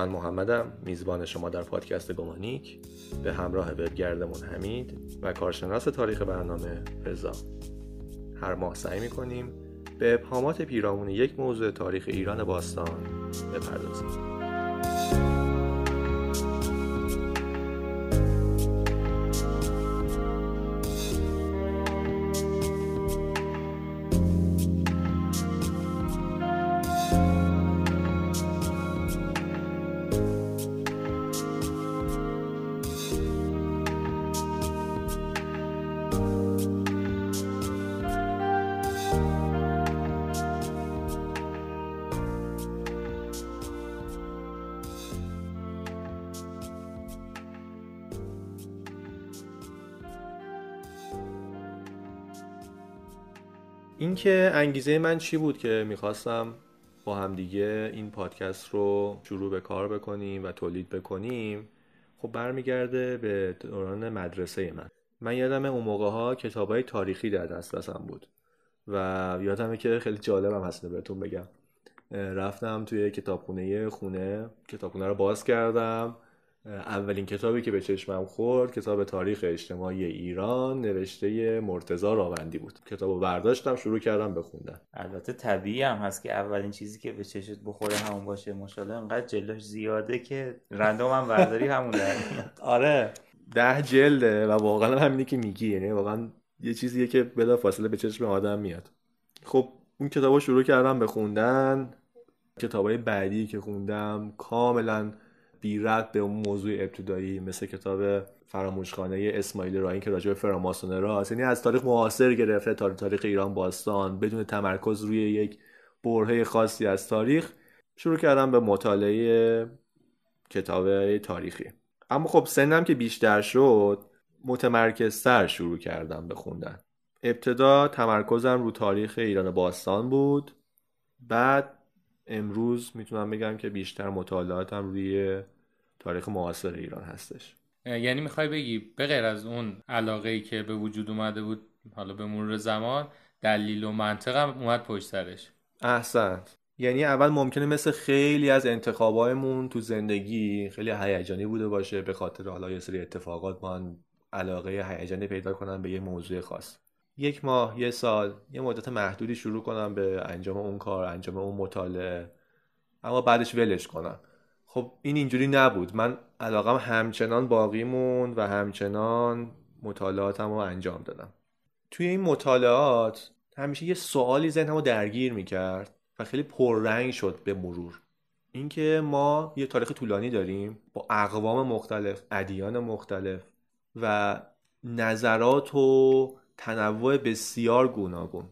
من محمدم میزبان شما در پادکست گمانیک. به همراه وبگردمون حمید و کارشناس تاریخ برنامه رضا. هر ماه سعی می‌کنیم به ابهامات پیرامون یک موضوع تاریخ ایران باستان بپردازیم. اینکه انگیزه من چی بود که می‌خواستم با همدیگه این پادکست رو شروع به کار بکنیم و تولید بکنیم خب برمیگرده به دوران مدرسه من. من یادم اون موقع ها کتاب های تاریخی در دسترسم بود و یادمه که خیلی جالبم هست بهتون بگم. رفتم توی کتابخونه خونه کتابخونه رو باز کردم. اولین کتابی که به چشمم خورد کتاب تاریخ اجتماعی ایران نوشته مرتزا راوندی بود. کتابو برداشتم شروع کردم بخوندن. البته طبیعی هم هست که اولین چیزی که به چشت بخوره همون باشه. ماشاءالله انقدر جلوش زیاده که رندوم هم برداری همون در آره. ده جلده و واقعا همینی که میگی. یعنی واقعا یه چیزیه که بلا فاصله به چشم آدم میاد. خب اون کتابو شروع کردم بخوندن. کتابای بعدی که خوندم کاملا بی به اون موضوع ابتدایی مثل کتاب فراموشخانه اسماعیل راین که راجع به فراماسونه راست یعنی از تاریخ معاصر گرفته تا تاریخ ایران باستان بدون تمرکز روی یک برهه خاصی از تاریخ شروع کردم به مطالعه کتاب تاریخی. اما خب سنم که بیشتر شد متمرکزتر شروع کردم به خوندن. ابتدا تمرکزم رو تاریخ ایران باستان بود. بعد امروز می‌تونم بگم که بیشتر مطالعاتم روی تاریخ معاصر ایران هستش. یعنی می‌خوای بگی به غیر از اون علاقه ای که به وجود اومده بود حالا به مرور زمان دلیل و منطق هم اومد پشت سرش احسنت. یعنی اول ممکنه مثل خیلی از انتخابایمون تو زندگی خیلی هیجانی بوده باشه به خاطر حالا یه سری اتفاقات من علاقه هیجانی پیدا کنم به یه موضوع خاص. یک ماه یه سال یه مدت محدودی شروع کنم به انجام اون کار انجام اون مطالعه. اما بعدش ولش کنم. خب این اینجوری نبود. من علاقم همچنان باقی موند و همچنان مطالعاتم رو انجام دادم. توی این مطالعات همیشه یه سوالی ذهنم رو درگیر می‌کرد و خیلی پررنگ شد به مرور. اینکه ما یه تاریخ طولانی داریم با اقوام مختلف ادیان مختلف و نظرات و تنوع بسیار گوناگون.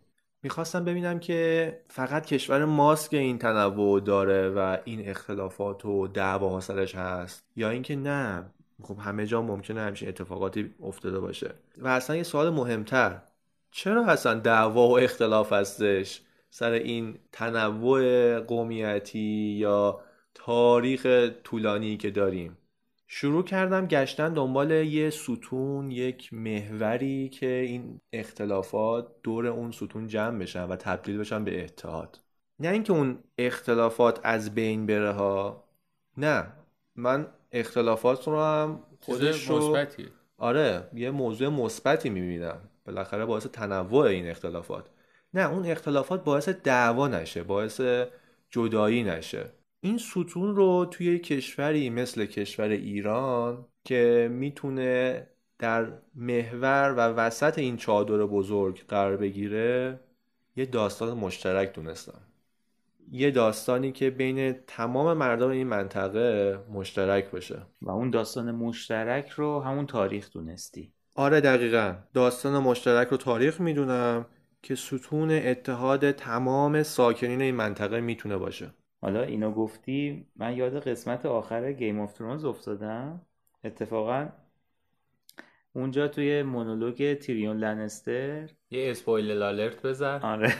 می‌خواستم ببینم که فقط کشور ماست که این تنوع داره و این اختلافات و دعوا سرش هست یا اینکه نه؟ خب همه جا ممکنه همچین اتفاقاتی افتاده باشه. و اصلا یه سوال مهمتر. چرا اصلا دعوا و اختلاف هستش؟ سر این تنوع قومیتی یا تاریخ طولانی که داریم؟ شروع کردم گشتن دنبال یه ستون یک محوری که این اختلافات دور اون ستون جمع بشن و تبدیل بشن به اتحاد. نه اینکه اون اختلافات از بین بره ها نه. من اختلافات رو هم خودش رو آره یه موضوع مثبتی می‌بینم. بالاخره باعث تنوع این اختلافات. نه اون اختلافات باعث دعوا نشه باعث جدایی نشه. این ستون رو توی کشوری مثل کشور ایران که می‌تونه در محور و وسط این چادر بزرگ قرار بگیره یه داستان مشترک دونستم یه داستانی که بین تمام مردم این منطقه مشترک باشه و اون داستان مشترک رو همون تاریخ دونستی. آره دقیقا. داستان مشترک رو تاریخ می‌دونم که ستون اتحاد تمام ساکنین این منطقه می‌تونه باشه. حالا اینو گفتی من یاد قسمت آخر Game of Thrones افتادم. اتفاقا اونجا توی مونولوگ تیریون لنستر. یه اسپویل آلرت بزن. آره.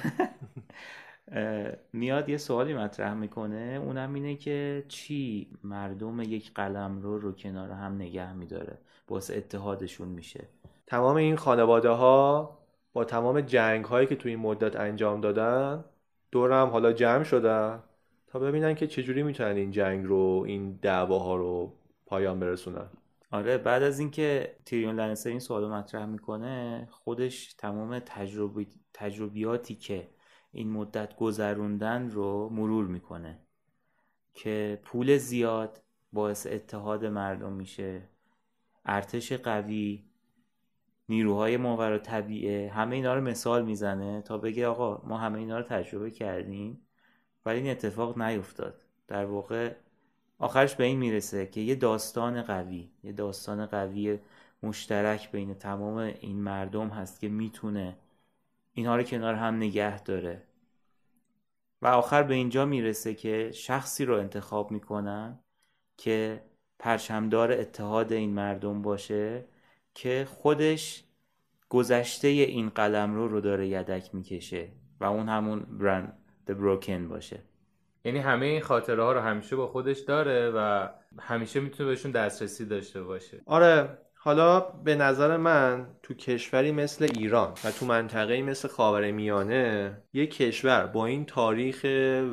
میاد یه سوالی مطرح می‌کنه. اونم اینه که چی؟ مردم یک قلم رو رو کنار هم نگه میداره. باعث اتحادشون میشه. تمام این خانواده ها با تمام جنگ هایی که توی این مدت انجام دادن دورم حالا جمع شدن. تا ببینن که چجوری می‌تونن این جنگ رو این دعواها رو پایان برسونن. آره بعد از اینکه تیریون لنستر این سوالو مطرح می‌کنه خودش تمام تجربی... تجربیاتی که این مدت گذروندن رو مرور می‌کنه که پول زیاد باعث اتحاد مردم میشه ارتش قوی نیروهای ماورا طبیعه همه اینا رو مثال می‌زنه تا بگه آقا ما همه اینا رو تجربه کردیم. ولی این اتفاق نیفتاد. در واقع آخرش به این می‌رسه که یه داستان قوی یه داستان قوی مشترک بین تمام این مردم هست که می‌تونه اینها رو کنار هم نگه داره. و آخر به اینجا می‌رسه که شخصی رو انتخاب می‌کنن که پرچمدار اتحاد این مردم باشه که خودش گذشته این قلم رو رو داره یدک می‌کشه و اون همون برند The Broken باشه. یعنی همه این خاطره ها رو همیشه با خودش داره و همیشه می‌تونه بهشون دسترسی داشته باشه. آره حالا به نظر من تو کشوری مثل ایران و تو منطقه مثل خاور میانه یه کشور با این تاریخ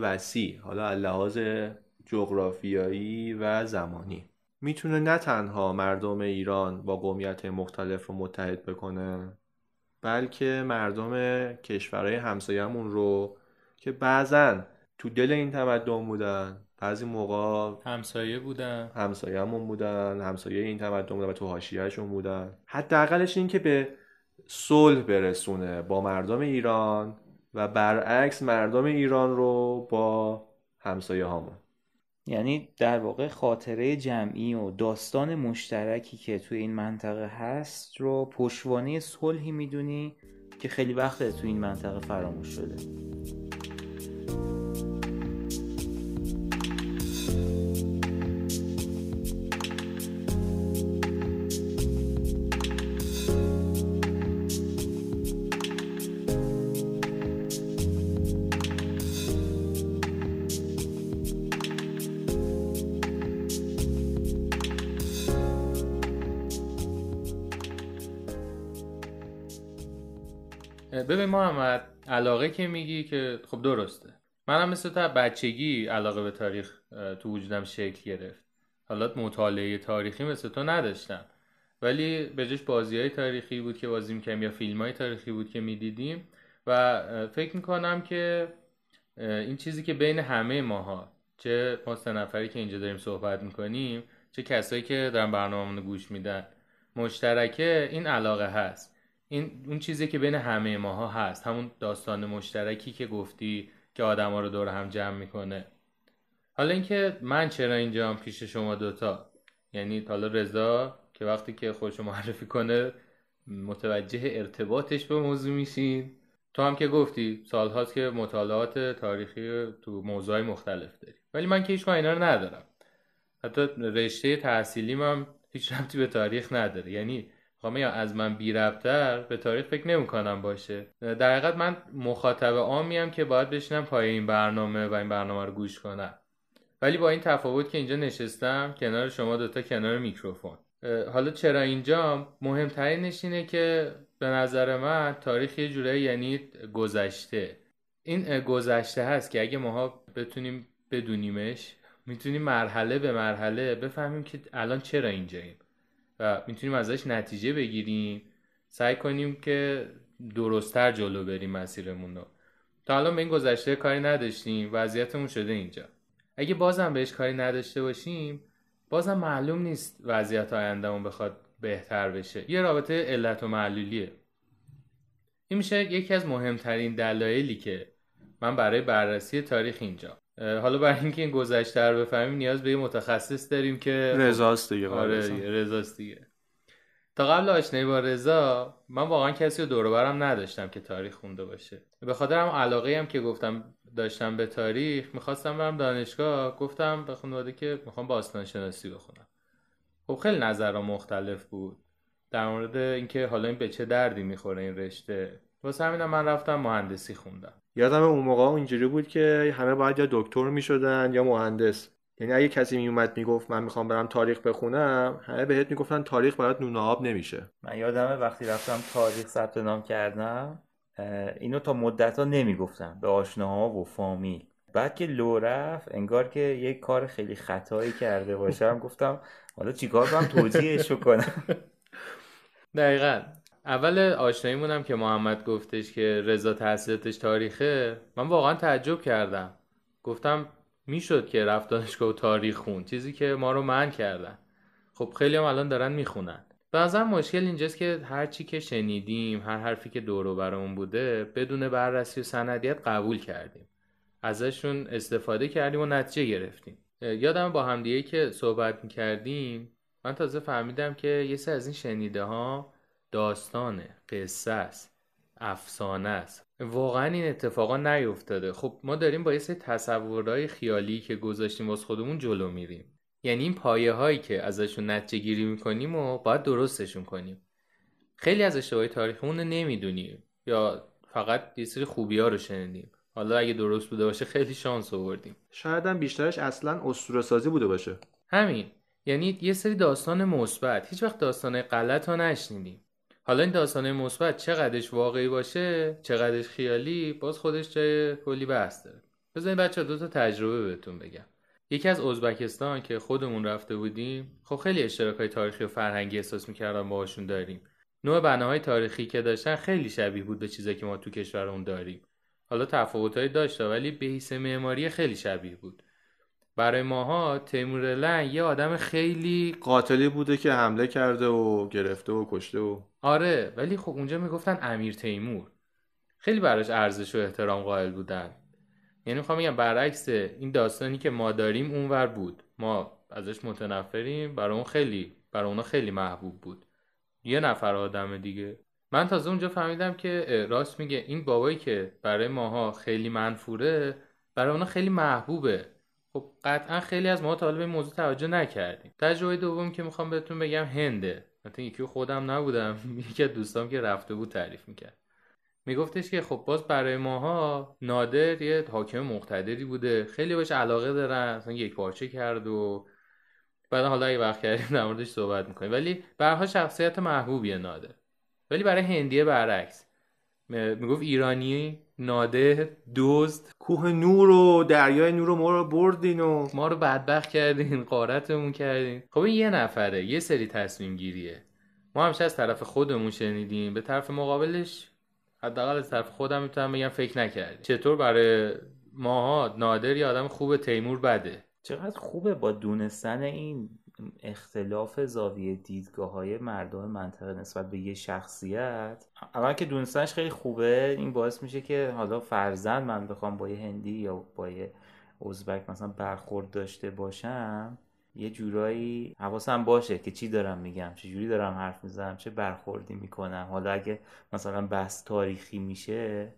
وسیع حالا لحاظ جغرافیایی و زمانی می‌تونه نه تنها مردم ایران با قومیت مختلف رو متحد بکنه بلکه مردم کشورهای همسایه‌مون رو که بعضا تو دل این تمدن بودن. بعضی موقع همسایه بودن. همسایه‌مون بودن همسایه این تمدن بودن و تو حاشیه‌شون بودن. حداقلش این که به صلح برسونه با مردم ایران و برعکس مردم ایران رو با همسایه هامون. یعنی در واقع خاطره جمعی و داستان مشترکی که توی این منطقه هست رو پشوانه صلحی می‌دونی که خیلی وقته توی این منطقه فراموش شده. ببین محمد علاقه که میگی که خب درسته. منم مثل تا بچگی علاقه به تاریخ تو وجودم شکل گرفت. حالا مطالعه تاریخی مثل تو نداشتم. ولی به جش بازی های تاریخی بود که بازی می‌کردیم یا فیلم های تاریخی بود که می‌دیدیم. و فکر می‌کنم که این چیزی که بین همه ماها چه ما سه نفری که اینجا داریم صحبت می‌کنیم چه کسایی که دارن برنامه گوش میدن مشترکه این علاقه هست. این اون چیزی که بین همه ماها هست. همون داستان مشترکی که گفتی که آدما رو دور هم جمع می‌کنه. حالا اینکه من چرا اینجام پیش شما دوتا؟ یعنی حالا رضا که وقتی که خودشو معرفی کنه متوجه ارتباطش به موضوع میشین. تو هم که گفتی سالهاست که مطالعات تاریخی تو موضوعی مختلف داری. ولی من که هیچ اینا رو ندارم. حتی رشته تحصیلیم هم هیچ ربطی به تاریخ نداره. یعنی خواهم یا از من بی ربطر به تاریخ فکر نمی کنم باشه. در حقیقت من مخاطب عامی که باید بشینم پای این برنامه و این برنامه رو گوش کنم. ولی با این تفاوت که اینجا نشستم کنار شما دوتا کنار میکروفون. حالا چرا اینجا؟ مهمترینش اینه که به نظر من تاریخ یه جورایی یعنی گذشته. این گذشته هست که اگه ماها بتونیم بدونیمش می‌تونیم مرحله به مرحله بفهمیم که الان چرا اینجاییم. و می‌تونیم ازش نتیجه بگیریم. سعی کنیم که درستتر جلو بریم مسیرمون رو. تا الان به این گذشته کاری نداشتیم. وضعیتمون شده اینجا. اگه بازم بهش کاری نداشته باشیم بازم معلوم نیست وضعیت آیندهمون بخواد بهتر بشه. یه رابطه علت و معلولیه. این میشه یکی از مهمترین دلایلی که من برای بررسی تاریخ اینجا. حالا برای اینکه این گذشته رو بفهمیم نیاز به یه متخصص داریم که رضاست دیگه آره رضاست دیگه. تا قبل آشنایی با رضا من واقعا کسی رو دور برم نداشتم که تاریخ خونده باشه. به خاطر هم علاقه هم که گفتم داشتم به تاریخ می‌خواستم برم دانشگاه گفتم به خانواده که می‌خوام باستان شناسی بخونم. خب خیلی نظرها مختلف بود. در مورد اینکه حالا این به چه دردی می‌خوره این رشته. واسه همینم من رفتم مهندسی خوندم. یادم اون موقع اینجوری بود که همه باید یا دکتر می‌شدن یا مهندس. یعنی اگه کسی میومد می‌گفت من می‌خوام برم تاریخ بخونم همه بهت می‌گفتن تاریخ برات نون آب نمیشه. من یادمه وقتی رفتم تاریخ ثبت نام کردم اینو تا مدت ها نمی‌گفتم. به آشناها و فامیل بعد که لو رفت انگار که یک کار خیلی خطایی کرده باشم گفتم حالا چیکار کنم؟ توجیهش کنم. دقیقا. اول آشناییمونم که محمد گفتش که رضا تحصیلاتش تاریخه من واقعا تعجب کردم. گفتم می‌شد که رفت دانشگاه و تاریخ خون چیزی که ما رو من کردن. خب خیلی هم الان دارن می‌خونن. به مشکل اینجاست که هر چی که شنیدیم هر حرفی که دورو برامون بوده بدون بررسی و سندیت قبول کردیم. ازشون استفاده کردیم و نتیجه گرفتیم. یادم با همدیگه که صحبت می‌کردیم من تازه فهمیدم که یه سه از این شنیده ها داستانه قصه است افسانه است. واقعا این اتفاقا نیفتاده. خب ما داریم با یه سری تصورهای خیالی که گذاشتیم واسه خودمون جلو میریم. یعنی این پایه هایی که ازشون نتیجه گیری می‌کنیم و باید درستشون کنیم. خیلی از اشتباهی تاریخمون رو نمی‌دونیم. یا فقط یه سری خوبی ها رو شنیدیم. حالا اگه درست بوده باشه خیلی شانس آوردیم. شاید هم بیشترش اصلا اسطوره سازی بوده باشه. همین. یعنی یه سری داستان مثبت. هیچ وقت داستان غلط رو نشنیدیم. حالا این داستان مثبت چقدرش واقعی باشه چقدرش خیالی باز خودش جای کلی بحث داره. بزنین بچه دو تا تجربه بهتون بگم. یکی از ازبکستان که خودمون رفته بودیم خب خیلی اشتراک های تاریخی و فرهنگی احساس می‌کردم باهاشون داریم. نوع بناهای تاریخی که داشتن خیلی شبیه بود به چیزایی که ما تو کشورمون داریم. حالا تفاوتهایی داشته ولی به معماری خیلی شبیه بود. برای ماها تیمور لنگ یه آدم خیلی قاتلی بوده که حمله کرده و گرفته و کشته و آره ولی خب اونجا می‌گفتن امیر تیمور. خیلی براش ارزش و احترام قائل بودن. یعنی می‌خوام بگم برعکس این داستانی که ما داریم اونور بود. ما ازش متنفریم برای اون خیلی برای اونا خیلی محبوب بود. یه نفر آدم دیگه. من تازه اونجا فهمیدم که راست میگه. این بابایی که برای ماها خیلی منفوره برای اونا خیلی محبوبه. خب قطعا خیلی از ما تا به موضوع توجه نکردیم. تجربه دوم که می‌خوام بهتون بگم هنده. مثلا یکی خودم نبودم یکی از دوستام که رفته بود تعریف می‌کرد. میگفتش که خب باز برای ماها نادر یه حاکم مقتدری بوده. خیلی بهش علاقه دارن مثلا یک پارچه کرد و بعد حالا اگه وقت کردیم در موردش صحبت می‌کنیم. ولی برها شخصیت محبوبیه نادر. ولی برای هندیه برعکس. می‌گفت ایرانی نادر دزد. کوه نور و دریای نور و ما رو بردین و ما رو بدبخت کردین قارتمون کردین. خب این یه نفره یه سری تصمیم گیریه. ما همیشه از طرف خودمون شنیدیم. به طرف مقابلش حداقل از طرف خودم می‌تونم بگم فکر نکردیم. چطور برای ماها نادر یه آدم خوب تیمور بده؟ چقدر خوبه با دونستن این اختلاف زاویه دیدگاه های مردم منطقه نسبت به یه شخصیت اول که دونستنش خیلی خوبه. این باعث میشه که حالا فرزند من بخوام با یه هندی یا با یه ازبک مثلا برخورد داشته باشم یه جورایی حواسم باشه که چی دارم میگم چه جوری دارم حرف می‌زنم چه برخوردی می‌کنم. حالا اگه مثلا بحث تاریخی میشه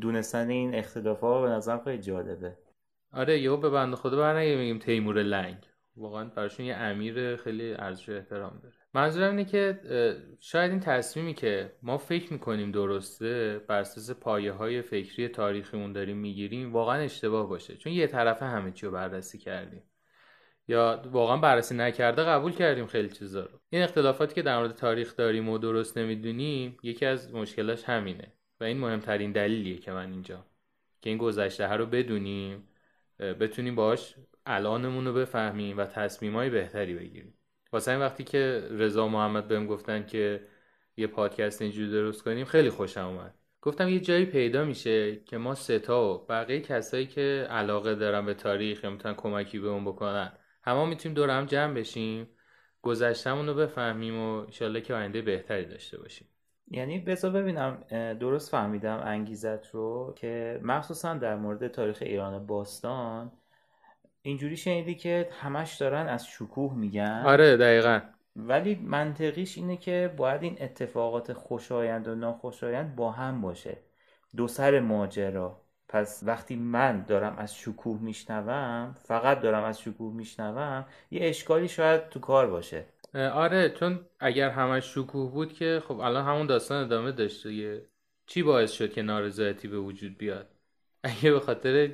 دونستن این اختلاف ها به نظرم خیلی جالبه. آره یهو به بنده خدا برنگه میگیم تیمور لنگ. واقعا براشون یه امیر خیلی ارزش احترام داره. منظورم اینه که شاید این تصمیمی که ما فکر می‌کنیم درسته بر اساس پایه های فکری تاریخیمون داریم می‌گیریم واقعا اشتباه باشه. چون یه طرفه همه چی رو بررسی کردیم. یا واقعا بررسی نکرده قبول کردیم خیلی چیزا رو. این اختلافاتی که در مورد تاریخ داریم و درست نمی‌دونیم یکی از مشکلاش همینه. و این مهمترین دلیلیه که من اینجا که این گذشته رو بدونیم بتونیم باش الانمون رو بفهمیم و تصمیم های بهتری بگیریم. واسه این وقتی که رضا محمد بهم گفتن که یه پادکست اینجوری درست کنیم خیلی خوشم اومد. گفتم یه جایی پیدا میشه که ما ستا و بقیه کسایی که علاقه دارن به تاریخ یا می‌تونن کمکی به اون بکنن همه می‌تونیم دور هم جمع بشیم گذشتمون رو بفهمیم و انشالله که آینده بهتری داشته باشیم. یعنی بذار ببینم درست فهمیدم انگیزت رو که مخصوصا در مورد تاریخ ایران باستان اینجوری شنیدی که همش دارن از شکوه میگن؟ آره دقیقا. ولی منطقیش اینه که باید این اتفاقات خوشایند و ناخوشایند با هم باشه. دو سر ماجرا. پس وقتی من دارم از شکوه میشنوم فقط دارم از شکوه میشنوم یه اشکالی شاید تو کار باشه. آره چون اگر همش شکوه بود که خب الان همون داستان ادامه داشته چی باعث شد که نارضایتی به وجود بیاد؟ اگه به خاطر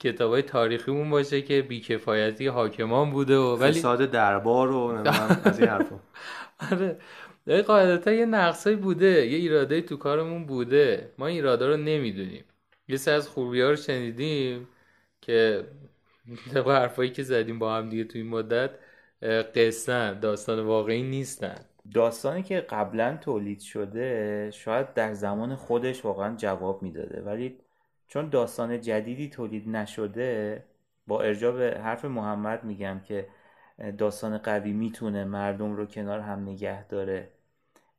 کتاب های تاریخیمون باشه که بیکفایتی حاکمان بوده و ولی فساد دربار و از این حرفا. آره. قاعدتا یه نقصایی بوده یه ایراده تو کارمون بوده. ما این ایراده رو نمی‌دونیم. یه سری از خوبی ها رو شنیدیم که طبق حرفایی که زدیم با هم دیگه تو این مدت قصه داستان واقعی نیستن. داستانی که قبلا تولید شده شاید در زمان خودش واقعا جواب می‌داده. ولی چون داستان جدیدی تولید نشده با ارجاع به حرف محمد میگم که داستان قوی می‌تونه مردم رو کنار هم نگه داره.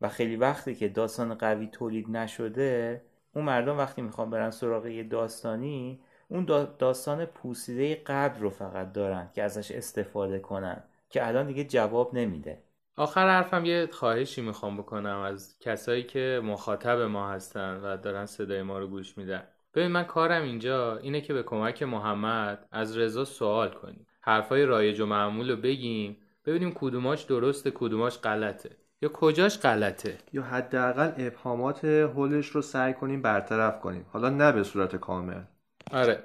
و خیلی وقتی که داستان قوی تولید نشده اون مردم وقتی می‌خوان برن سراغ یه داستانی اون داستان پوسیده قبل رو فقط دارن که ازش استفاده کنن که الان دیگه جواب نمیده. آخر حرفم یه خواهشی می‌خوام بکنم از کسایی که مخاطب ما هستن و دارن صدای ما رو گوش میدن. ببین من کارم اینجا اینه که به کمک محمد از رضا سوال کنیم. حرفای رایج و معمول رو بگیم ببینیم کدوماش درسته کدوماش غلطه. یا کجاش غلطه؟ یا حداقل ابهامات هولش رو سعی کنیم برطرف کنیم. حالا نه به صورت کامل. آره.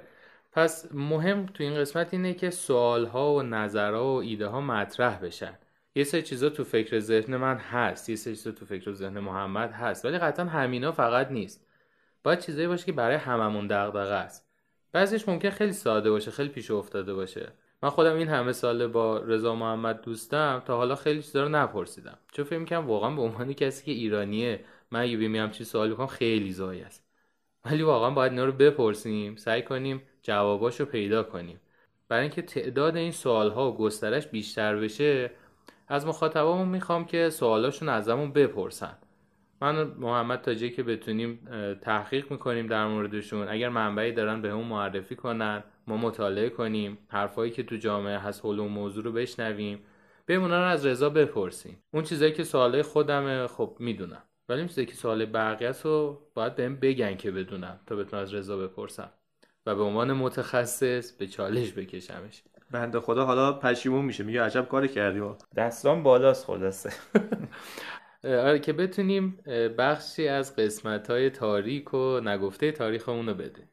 پس مهم تو این قسمت اینه که سوالها و نظرها و ایده ها مطرح بشن. یه سری چیزا تو فکر ذهن من هست یه سری چیزا تو فکر ذهن محمد هست ولی قطعا همینا فقط نیست. باید چیزایی باشه که برای هممون دغدغه است. بعضیش ممکن خیلی ساده باشه خیلی پیش افتاده باشه. من خودم این همه ساله با رضا محمد دوستم تا حالا خیلی چیزا رو نپرسیدم. چون فکر می‌کنم واقعا به عنوان کسی که ایرانیه من اگه بیم چی سوال بکنم خیلی زایی است. ولی واقعا باید اینا رو بپرسیم سعی کنیم جواباشو پیدا کنیم. برای اینکه تعداد این سوالها و گسترش بیشتر بشه از مخاطبامون می‌خوام که سوالاشون ازمون بپرسن. من محمد تا که بتونیم تحقیق می‌کنیم در موردشون. اگر منبعی دارن به اون معرفی کنن ما مطالعه کنیم حرفایی که تو جامعه هست حول اون موضوع رو بشنویم. به اونا رو از رضا بپرسیم اون چیزایی که سوالای خودمه خب می‌دونم. ولی چیزایی که سوال بقیه رو باید بهم بگن که بدونم تا بتونم از رضا بپرسم. و به عنوان متخصص به چالش بکشمش. بنده خدا حالا پشیمون میشه. میگه عجب کاری کردیم دستان بالاست خلاصه. آره که بتونیم بخشی از قسمت های تاریک و نگفته تاریخمون رو بده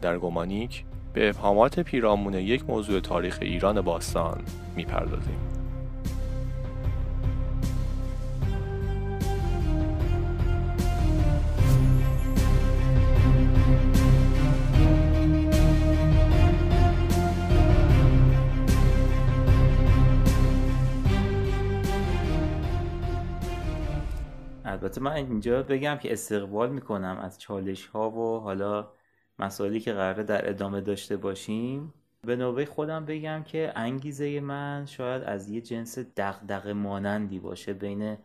در گمانیک به ابهامات پیرامون یک موضوع تاریخ ایران باستان می‌پردازیم. البته من اینجا بگم که استقبال می‌کنم از چالش ها و حالا مسائلی که قراره در ادامه داشته باشیم به نوبه خودم بگم که انگیزه من شاید از یه جنس دغدغه مانندی باشه بین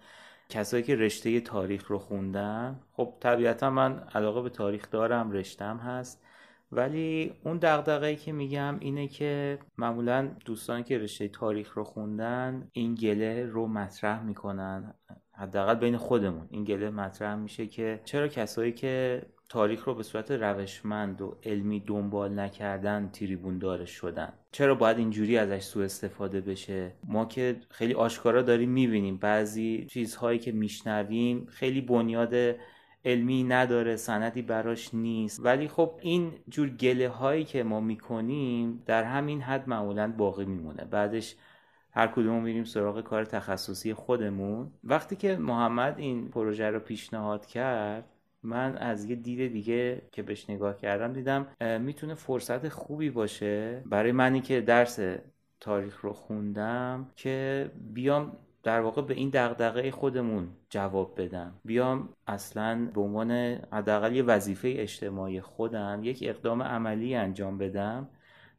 کسایی که رشته تاریخ رو خوندن. خب طبیعتا من علاقه به تاریخ دارم رشتم هست. ولی اون دغدغه‌ای که میگم اینه که معمولا دوستانی که رشته تاریخ رو خوندن این گله رو مطرح می‌کنن. حداقل بین خودمون این گله مطرح میشه که چرا کسایی که تاریخ رو به صورت روشمند و علمی دنبال نکردن تریبون داره شدن. چرا باید اینجوری ازش سوء استفاده بشه؟ ما که خیلی آشکارا داریم می‌بینیم. بعضی چیزهایی که میشنویم خیلی بنیاد علمی نداره سندی براش نیست. ولی خب این جور گله هایی که ما می‌کنیم در همین حد معمولا باقی میمونه. بعدش هر کدوم میریم سراغ کار تخصصی خودمون. وقتی که محمد این پروژه رو پیشنهاد کرد من از یه دید دیگه که بهش نگاه کردم دیدم می‌تونه فرصت خوبی باشه برای منی که درس تاریخ رو خوندم که بیام در واقع به این دغدغه خودمون جواب بدم. بیام اصلا به عنوان حداقل یه وظیفه اجتماعی خودم یک اقدام عملی انجام بدم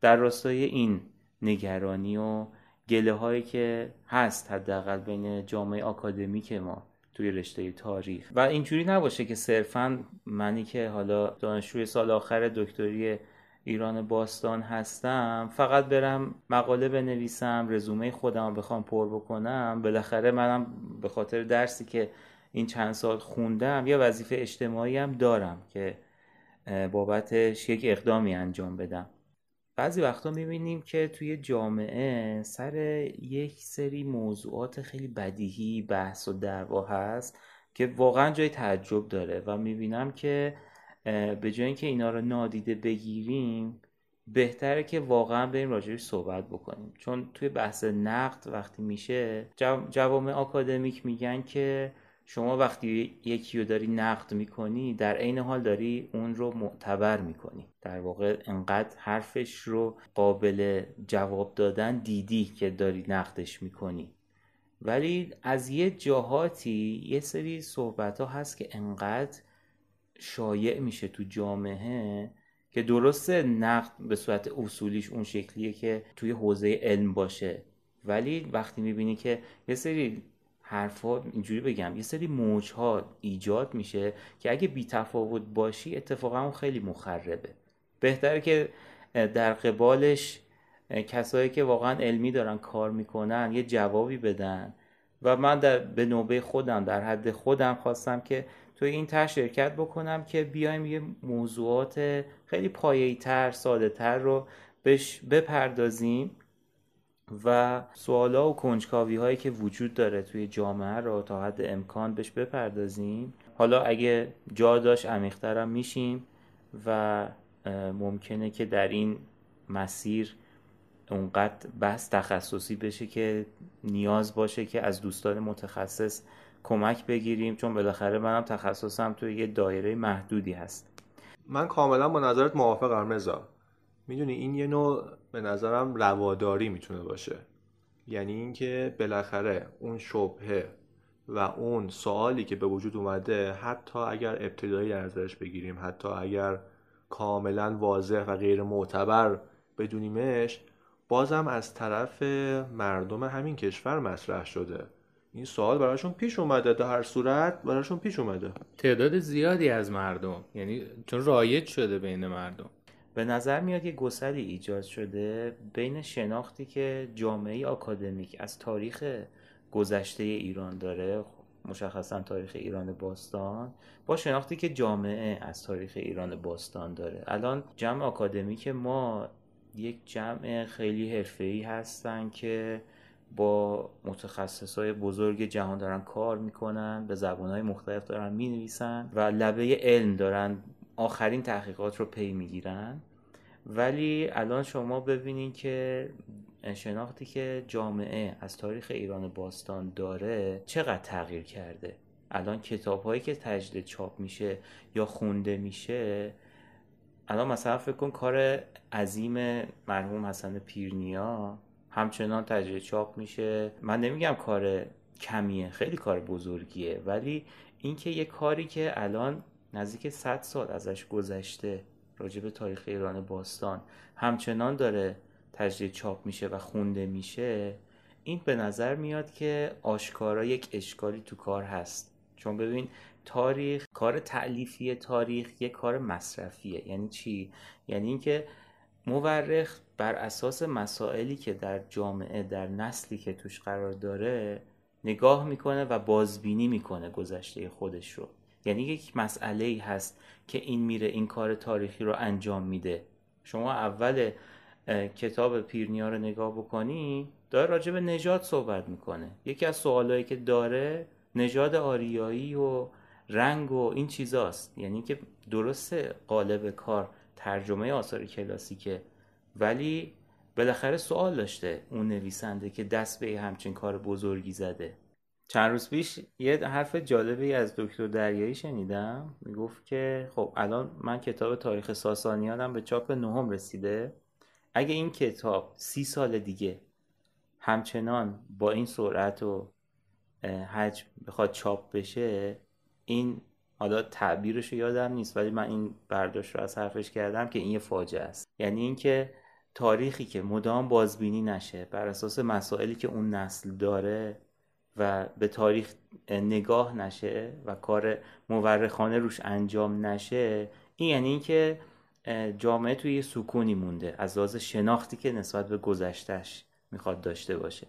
در راستای این نگرانی و گله هایی که هست حداقل بین جامعه آکادمیک ما. توی رشته تاریخ. و اینجوری نباشه که صرفا منی که حالا دانشجوی سال آخر دکتری ایران باستان هستم فقط برم مقاله بنویسم رزومه خودم بخوام پر بکنم. بالاخره منم به خاطر درسی که این چند سال خوندم یا وظیفه اجتماعی هم دارم که بابتش یک اقدامی انجام بدم. بعضی وقتا می‌بینیم که توی جامعه سر یک سری موضوعات خیلی بدیهی بحث و دعوا هست که واقعا جای تعجب داره و می‌بینم که به جای اینکه اینا رو نادیده بگیریم بهتره که واقعا بریم راجعش صحبت بکنیم. چون توی بحث نقد وقتی میشه جوامع آکادمیک میگن که شما وقتی یکی رو داری نقد می‌کنی در عین حال داری اون رو معتبر می‌کنی. در واقع انقدر حرفش رو قابل جواب دادن دیدی که داری نقدش می‌کنی. ولی از یه جاهاتی یه سری صحبت ها هست که انقدر شایع میشه تو جامعه که درسته نقد به صورت اصولیش اون شکلیه که توی حوزه علم باشه. ولی وقتی می‌بینی که یه سری حرفا اینجوری بگم یه سری موج ها ایجاد میشه که اگه بی تفاوت باشی اتفاقا اون خیلی مخربه. بهتره که در قبالش کسایی که واقعا علمی دارن کار می‌کنن یه جوابی بدن. و من در به نوبه خودم در حد خودم خواستم که توی این تر شرکت بکنم که بیایم یه موضوعات خیلی پایه‌ای تر ساده تر رو بهش بپردازیم. و سوالا و کنجکاوی هایی که وجود داره توی جامعه رو تا حد امکان بهش بپردازیم. حالا اگه جا داشت عمیقترم میشیم و ممکنه که در این مسیر اونقدر بحث تخصصی بشه که نیاز باشه که از دوستان متخصص کمک بگیریم چون بالاخره منم تخصصم توی یه دایره محدودی هست. من کاملا با نظرت موافقم رضا. می‌دونی این یه نوع به نظرم رواداری می‌تونه باشه. یعنی اینکه بالاخره اون شبهه و اون سوالی که به وجود اومده حتی اگر ابتدایی در نظرش بگیریم حتی اگر کاملا واضح و غیر معتبر بدونیمش بازم از طرف مردم همین کشور مطرح شده. این سوال براشون پیش اومده در هر صورت براشون پیش اومده. تعداد زیادی از مردم یعنی چون رایج شده بین مردم. به نظر میاد یه گسلی ایجاد شده بین شناختی که جامعه آکادمیک از تاریخ گذشته ایران داره مشخصا تاریخ ایران باستان با شناختی که جامعه از تاریخ ایران باستان داره. الان جمع آکادمیک ما یک جمع خیلی حرفه‌ای هستن که با متخصص های بزرگ جهان دارن کار می‌کنن به زبان های مختلف دارن می‌نویسن و لبه علم دارن آخرین تحقیقات رو پی می‌گیرن. ولی الان شما ببینین که شناختی که جامعه از تاریخ ایران باستان داره چقدر تغییر کرده. الان کتاب هایی که تجدید چاپ میشه یا خونده میشه الان مثلا فکر کن کار عظیم مرحوم حسن پیرنیا همچنان تجدید چاپ میشه. من نمیگم کار کمیه خیلی کار بزرگیه ولی اینکه یه کاری که الان نزدیک 100 سال ازش گذشته راجع به تاریخ ایران باستان. همچنان داره تجدید چاپ میشه و خونده میشه. این به نظر میاد که آشکارا یک اشکالی تو کار هست. چون ببین تاریخ کار تعلیفی تاریخ یک کار مصرفیه. یعنی چی؟ یعنی اینکه مورخ بر اساس مسائلی که در جامعه در نسلی که توش قرار داره نگاه می‌کنه و بازبینی می‌کنه گذشته خودش رو. یعنی یک مسئله ای هست که این میره این کار تاریخی رو انجام میده. شما اول کتاب پیرنیا رو نگاه بکنی داره راجع به نژاد صحبت می‌کنه. یکی از سوالایی که داره نژاد آریایی و رنگ و این چیزاست. یعنی که درسته قالب کار ترجمه آثار کلاسیکه ولی بالاخره سوال داشته اون نویسنده که دست به همچین کار بزرگی زده. چند روز پیش یه حرف جالبی از دکتر دریایی شنیدم. می‌گفت که خب الان من کتاب تاریخ ساسانیانم به چاپ نهم رسیده. اگه این کتاب سی سال دیگه همچنان با این سرعت و حجم بخواد چاپ بشه این حالا تعبیرش رو یادم نیست ولی من این برداشت رو از حرفش کردم که این یه فاجعه است. یعنی اینکه تاریخی که مدام بازبینی نشه بر اساس مسائلی که اون نسل داره و به تاریخ نگاه نشه و کار مورخانه روش انجام نشه این یعنی اینکه جامعه توی یه سکونی مونده از لحاظ شناختی که نسبت به گذشتش می‌خواد داشته باشه.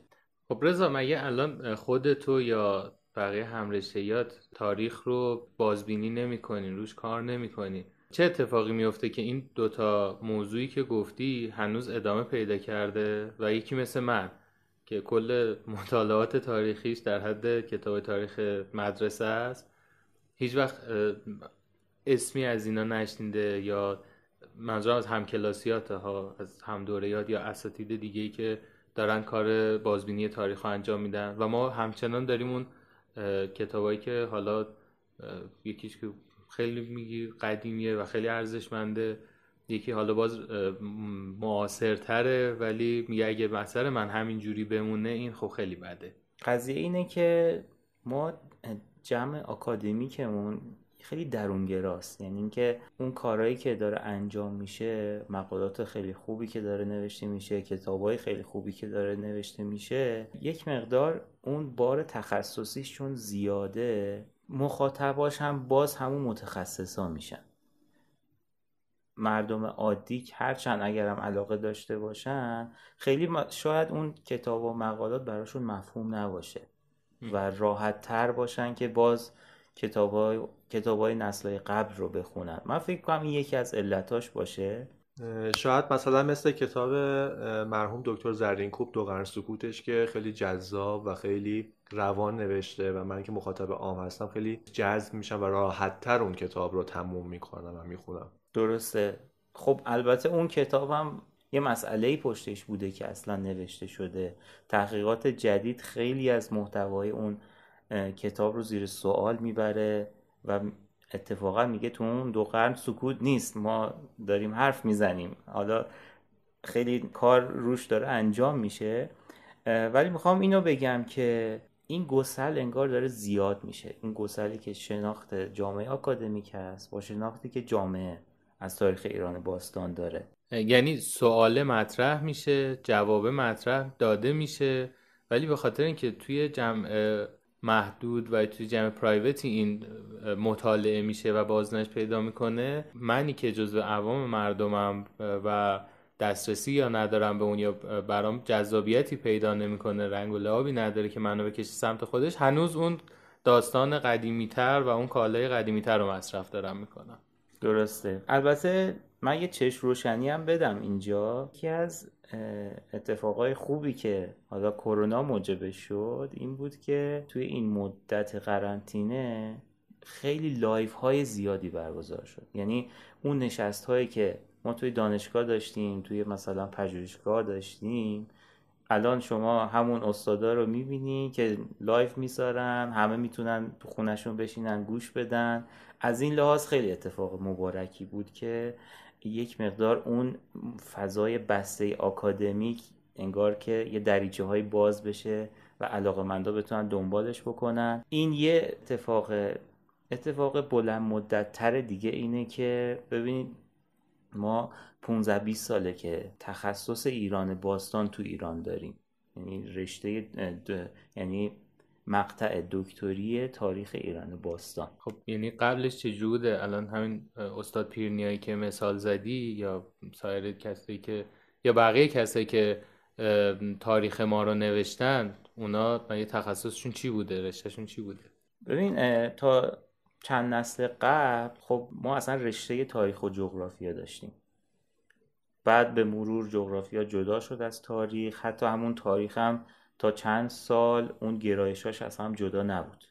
خب رضا مگه الان خودتو یا بقیه همرشتیات تاریخ رو بازبینی نمی‌کنین؟ روش کار نمی‌کنین؟ چه اتفاقی میفته که این دوتا موضوعی که گفتی هنوز ادامه پیدا کرده و یکی مثل من؟ که کل مطالعات تاریخیش در حد کتاب تاریخ مدرسه است. هیچ وقت اسمی از اینا نشنیده یا منظورم از همکلاسیات ها از هم دورهیات یا اساتید دیگه ای که دارن کار بازبینی تاریخ انجام میدن. و ما همچنان داریم اون کتابایی که حالا یکیش که خیلی میگی قدیمیه و خیلی ارزشمنده. یکی حالا باز معاصرتره ولی میگه اگه مثلا من همین جوری بمونه این خب خیلی بده. قضیه اینه که ما جمع آکادمیکمون خیلی درونگراست. یعنی اینکه اون کارهایی که داره انجام میشه مقالات خیلی خوبی که داره نوشته میشه کتابای خیلی خوبی که داره نوشته میشه یک مقدار اون بار تخصصیش چون زیاده. مخاطباش هم باز همون متخصصا میشن. مردم عادی هرچند اگرم علاقه داشته باشن خیلی شاید اون کتاب و مقالات براشون مفهوم نباشه و راحت تر باشن که باز کتاب های, کتاب های نسل قبل رو بخونن. من فکر کنم این یکی از علتاش باشه. شاید مثلا مثل کتاب مرحوم دکتر زرینکوب دو قرن سکوتش که خیلی جذاب و خیلی روان نوشته و من که مخاطب عام هستم خیلی جذب میشم و راحت تر اون کتاب رو تموم می‌کنم و می‌خونم. درسته. خب البته اون کتابم یه مسئله پشتش بوده که اصلا نوشته شده. تحقیقات جدید خیلی از محتوای اون کتاب رو زیر سوال می‌بره و اتفاقا میگه تو اون دو قرن سکوت نیست. ما داریم حرف می‌زنیم. حالا خیلی کار روش داره انجام میشه. ولی می‌خوام اینو بگم که این گسل انگار داره زیاد میشه. این گسلی که شناخت جامعه آکادمیک هست با شناختی که جامعه. از تاریخ ایران باستان داره. یعنی سوال مطرح میشه جواب مطرح داده میشه ولی به خاطر اینکه توی جمع محدود و توی جمع پرایوتی این مطالعه میشه و بازنش پیدا می‌کنه منی که جزو عوام مردمم و دسترسی یا ندارم به اون یا برام جذابیتی پیدا نمی‌کنه رنگ و لعابی نداره که منو بکشه سمت خودش هنوز اون داستان قدیمی تر و اون کالای قدیمی تر رو مصرف دارم می‌کنم. درسته. البته من یه چشم روشنی هم بدم اینجا. که از اتفاقای خوبی که حالا کرونا موجبش شد این بود که توی این مدت قرنطینه خیلی live های زیادی برگزار شد. یعنی اون نشست هایی که ما توی دانشگاه داشتیم توی مثلا پژوهشگاه داشتیم الان شما همون استادا رو می‌بینی که live می‌ذارن همه می‌تونن تو خونشون بشینن گوش بدن. از این لحاظ خیلی اتفاق مبارکی بود که یک مقدار اون فضای بسته آکادمیک انگار که یه دریچه های باز بشه و علاقه مندا بتونن دنبالش بکنن. این یه اتفاق اتفاق بلند مدت تر دیگه اینه که ببینید ما 15 20 ساله که تخصص ایران باستان تو ایران داریم. یعنی رشته یعنی مقطع دکتری تاریخ ایران باستان. خب یعنی قبلش چجوره الان همین استاد پیرنیایی که مثال زدی یا سایر کسی که یا بقیه کسایی که تاریخ ما رو نوشتن اونا یه تخصصشون چی بوده؟ رشتهشون چی بوده؟ ببین تا چند نسل قبل خب ما اصلا رشته تاریخ و جغرافیا داشتیم. بعد به مرور جغرافیا جدا شد از تاریخ حتی همون تاریخ هم تا چند سال اون گرایشاش از هم جدا نبود.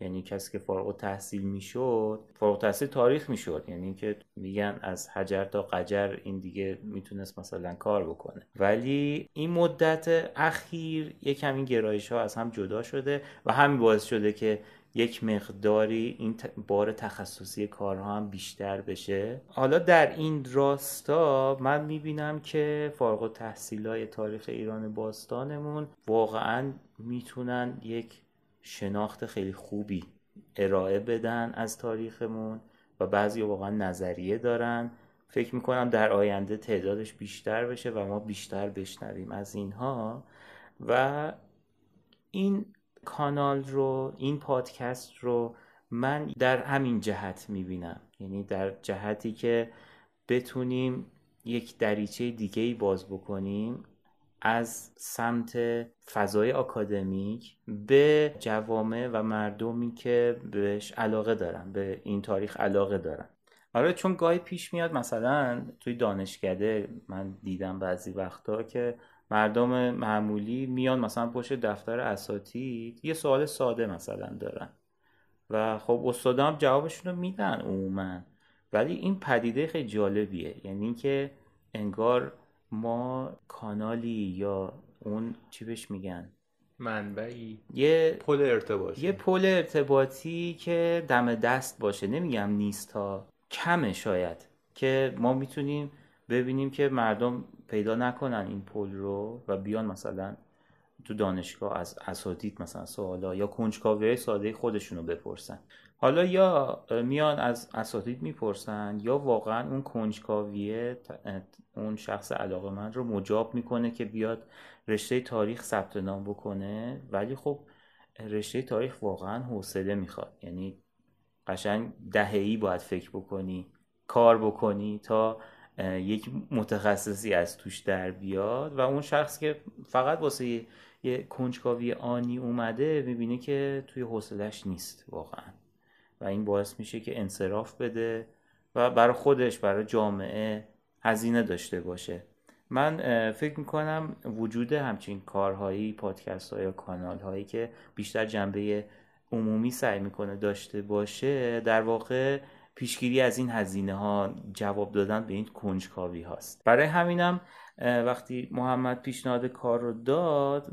یعنی کسی که فارغ تحصیل می‌شد فارغ تحصیل تاریخ می‌شد. یعنی که میگن از حجر تا قجر این دیگه می‌تونست مثلا کار بکنه. ولی این مدت اخیر یک همین گرایش ها از هم جدا شده و همین باعث شده که یک مقداری این بار تخصصی کارها هم بیشتر بشه. حالا در این راستا من می‌بینم که فارغ و تحصیل تاریخ ایران باستانمون واقعا می‌تونن یک شناخت خیلی خوبی ارائه بدن از تاریخمون و بعضی واقعا نظریه دارن. فکر می‌کنم در آینده تعدادش بیشتر بشه و ما بیشتر بشنویم از اینها. و این کانال رو این پادکست رو من در همین جهت می‌بینم. یعنی در جهتی که بتونیم یک دریچه دیگه ای باز بکنیم از سمت فضای آکادمیک به جوامع و مردمی که بهش علاقه دارن به این تاریخ علاقه دارن. آره چون گاهی پیش میاد مثلا توی دانشکده من دیدم بعضی وقتا که مردم معمولی میان مثلا پشت دفتر اساتید یه سوال ساده مثلا دارن. و خب استادا هم جوابشون رو میدن عموما. ولی این پدیده خیلی جالبیه. یعنی اینکه انگار ما کانالی یا اون چی بهش میگن؟ منبعی. یه پل ارتباطی. یه پل ارتباطی که دم دست باشه. نمیگم نیست تا کمه شاید. که ما می‌تونیم ببینیم که مردم پیدا نکنن این پل رو و بیان مثلا تو دانشگاه از اساتید مثلا سوالا یا کنجکاوی ساده خودشون رو بپرسن. حالا یا میان از اساتید می‌پرسن یا واقعا اون کنجکاویه اون شخص علاقه من رو مجاب می‌کنه که بیاد رشته تاریخ ثبت نام بکنه ولی خب رشته تاریخ واقعا حوصله می‌خواد. یعنی قشنگ دههی باید فکر بکنی کار بکنی تا یک متخصصی از توش در بیاد و اون شخص که فقط واسه یه کنجکاوی آنی اومده می‌بینه که توی حوصلش نیست واقعا. و این باعث میشه که انصراف بده و برای خودش برای جامعه هزینه داشته باشه. من فکر می‌کنم وجود همچین کارهایی پادکست ها یا کانال هایی که بیشتر جنبه عمومی سعی می‌کنه داشته باشه در واقع پیشگیری از این هزینه ها جواب دادن به این کنجکاوی هاست. برای همینم وقتی محمد پیشنهاد کار رو داد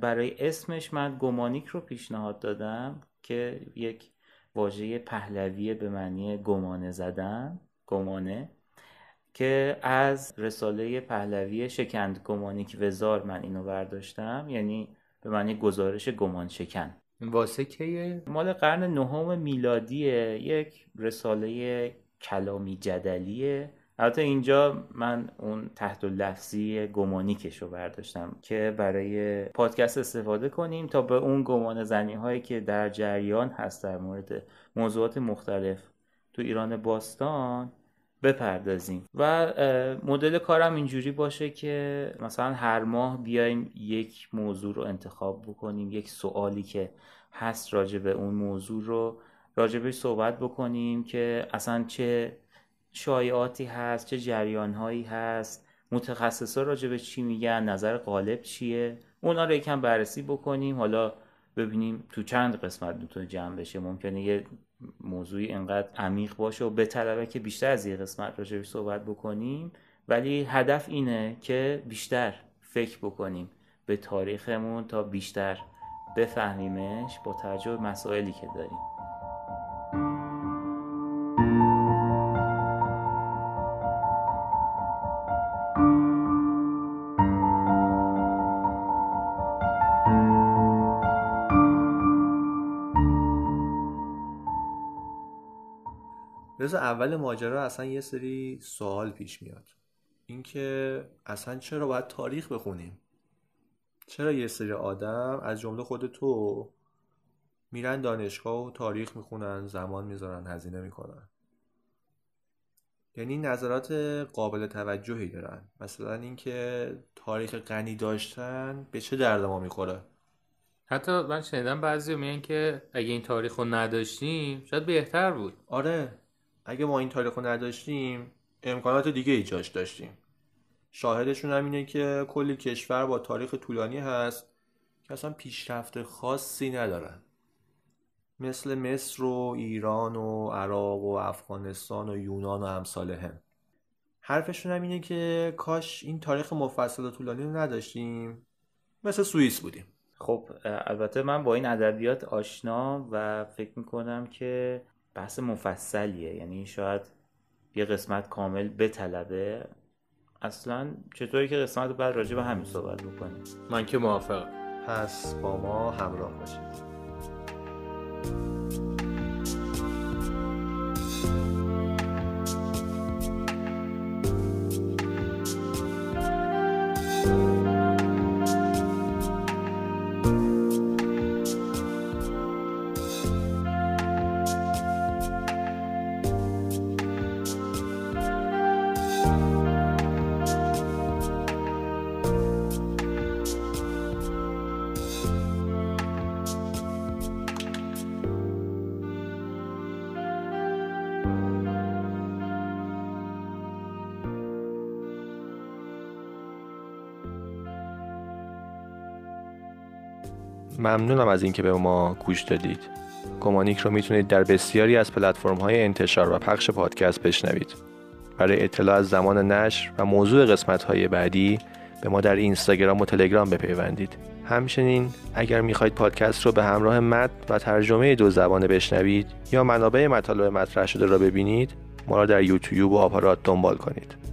برای اسمش من گمانیک رو پیشنهاد دادم که یک واژه پهلویه به معنی گمانه زدن گمانه که از رساله پهلوی شکند گمانیک وزار من اینو برداشتم یعنی به معنی گزارش گمان شکن. واسه کیه؟ مال قرن نهم میلادیه یک رساله کلامی جدلیه البته اینجا من اون تحت لفظی گمانیکش رو برداشتم که برای پادکست استفاده کنیم تا به اون گمان زنی هایی که در جریان هست در مورد موضوعات مختلف تو ایران باستان بپردازیم. و مدل کارم اینجوری باشه که مثلا هر ماه بیایم یک موضوع رو انتخاب بکنیم یک سوالی که هست راجع به اون موضوع رو راجع صحبت بکنیم که اصلا چه شایعاتی هست چه جریانهایی هست متخصصا راجع به چی میگن نظر غالب چیه؟ اونا رو یکم بررسی بکنیم. حالا ببینیم تو چند قسمت می‌تونه جمع بشه. ممکنه یه موضوعی انقدر عمیق باشه و بطلبه که بیشتر از یه قسمت راجع صحبت بکنیم. ولی هدف اینه که بیشتر فکر بکنیم به تاریخمون تا بیشتر بفهمیمش با توجه مسائلی که داریم. اول ماجرا اصلا یه سری سوال پیش میاد. اینکه اصلا چرا باید تاریخ بخونیم؟ چرا یه سری آدم از جمله خود تو میرن دانشگاه و تاریخ می‌خونن زمان می‌ذارن هزینه می‌کنن؟ یعنی نظرات قابل توجهی دارن. مثلا اینکه تاریخ غنی داشتن به چه درد ما می‌خوره؟ حتی من شنیدم بعضی میگن که اگه این تاریخ رو نداشتیم شاید بهتر بود. آره. اگه ما این تاریخ رو نداشتیم امکانات دیگه ایجاش داشتیم. شاهدشون هم اینه که کلی کشور با تاریخ طولانی هست که اصلا پیشرفت خاصی ندارن. مثل مصر و ایران و عراق و افغانستان و یونان و امثال هم حرفشون هم اینه که کاش این تاریخ مفصل و طولانی رو نداشتیم. مثل سوئیس بودیم. خب البته من با این ادبیات آشنا و فکر می‌کنم که بحث مفصلیه. یعنی شاید یه قسمت کامل بطلبه. اصلا چطوری که قسمت بعد راجع به همین صحبت بکنیم؟ من که موافقم. پس با ما همراه باشید. ممنونم از اینکه به ما گوش دادید. گمانیک رو می‌تونید در بسیاری از پلتفرم های انتشار و پخش پادکست بشنوید. برای اطلاع از زمان نشر و موضوع قسمت های بعدی به ما در اینستاگرام و تلگرام بپیوندید. همچنین اگر می‌خواید پادکست رو به همراه متن و ترجمه دو زبانه بشنوید یا منابع مطالب مطرح شده را ببینید ما را در یوتیوب و آپارات دنبال کنید.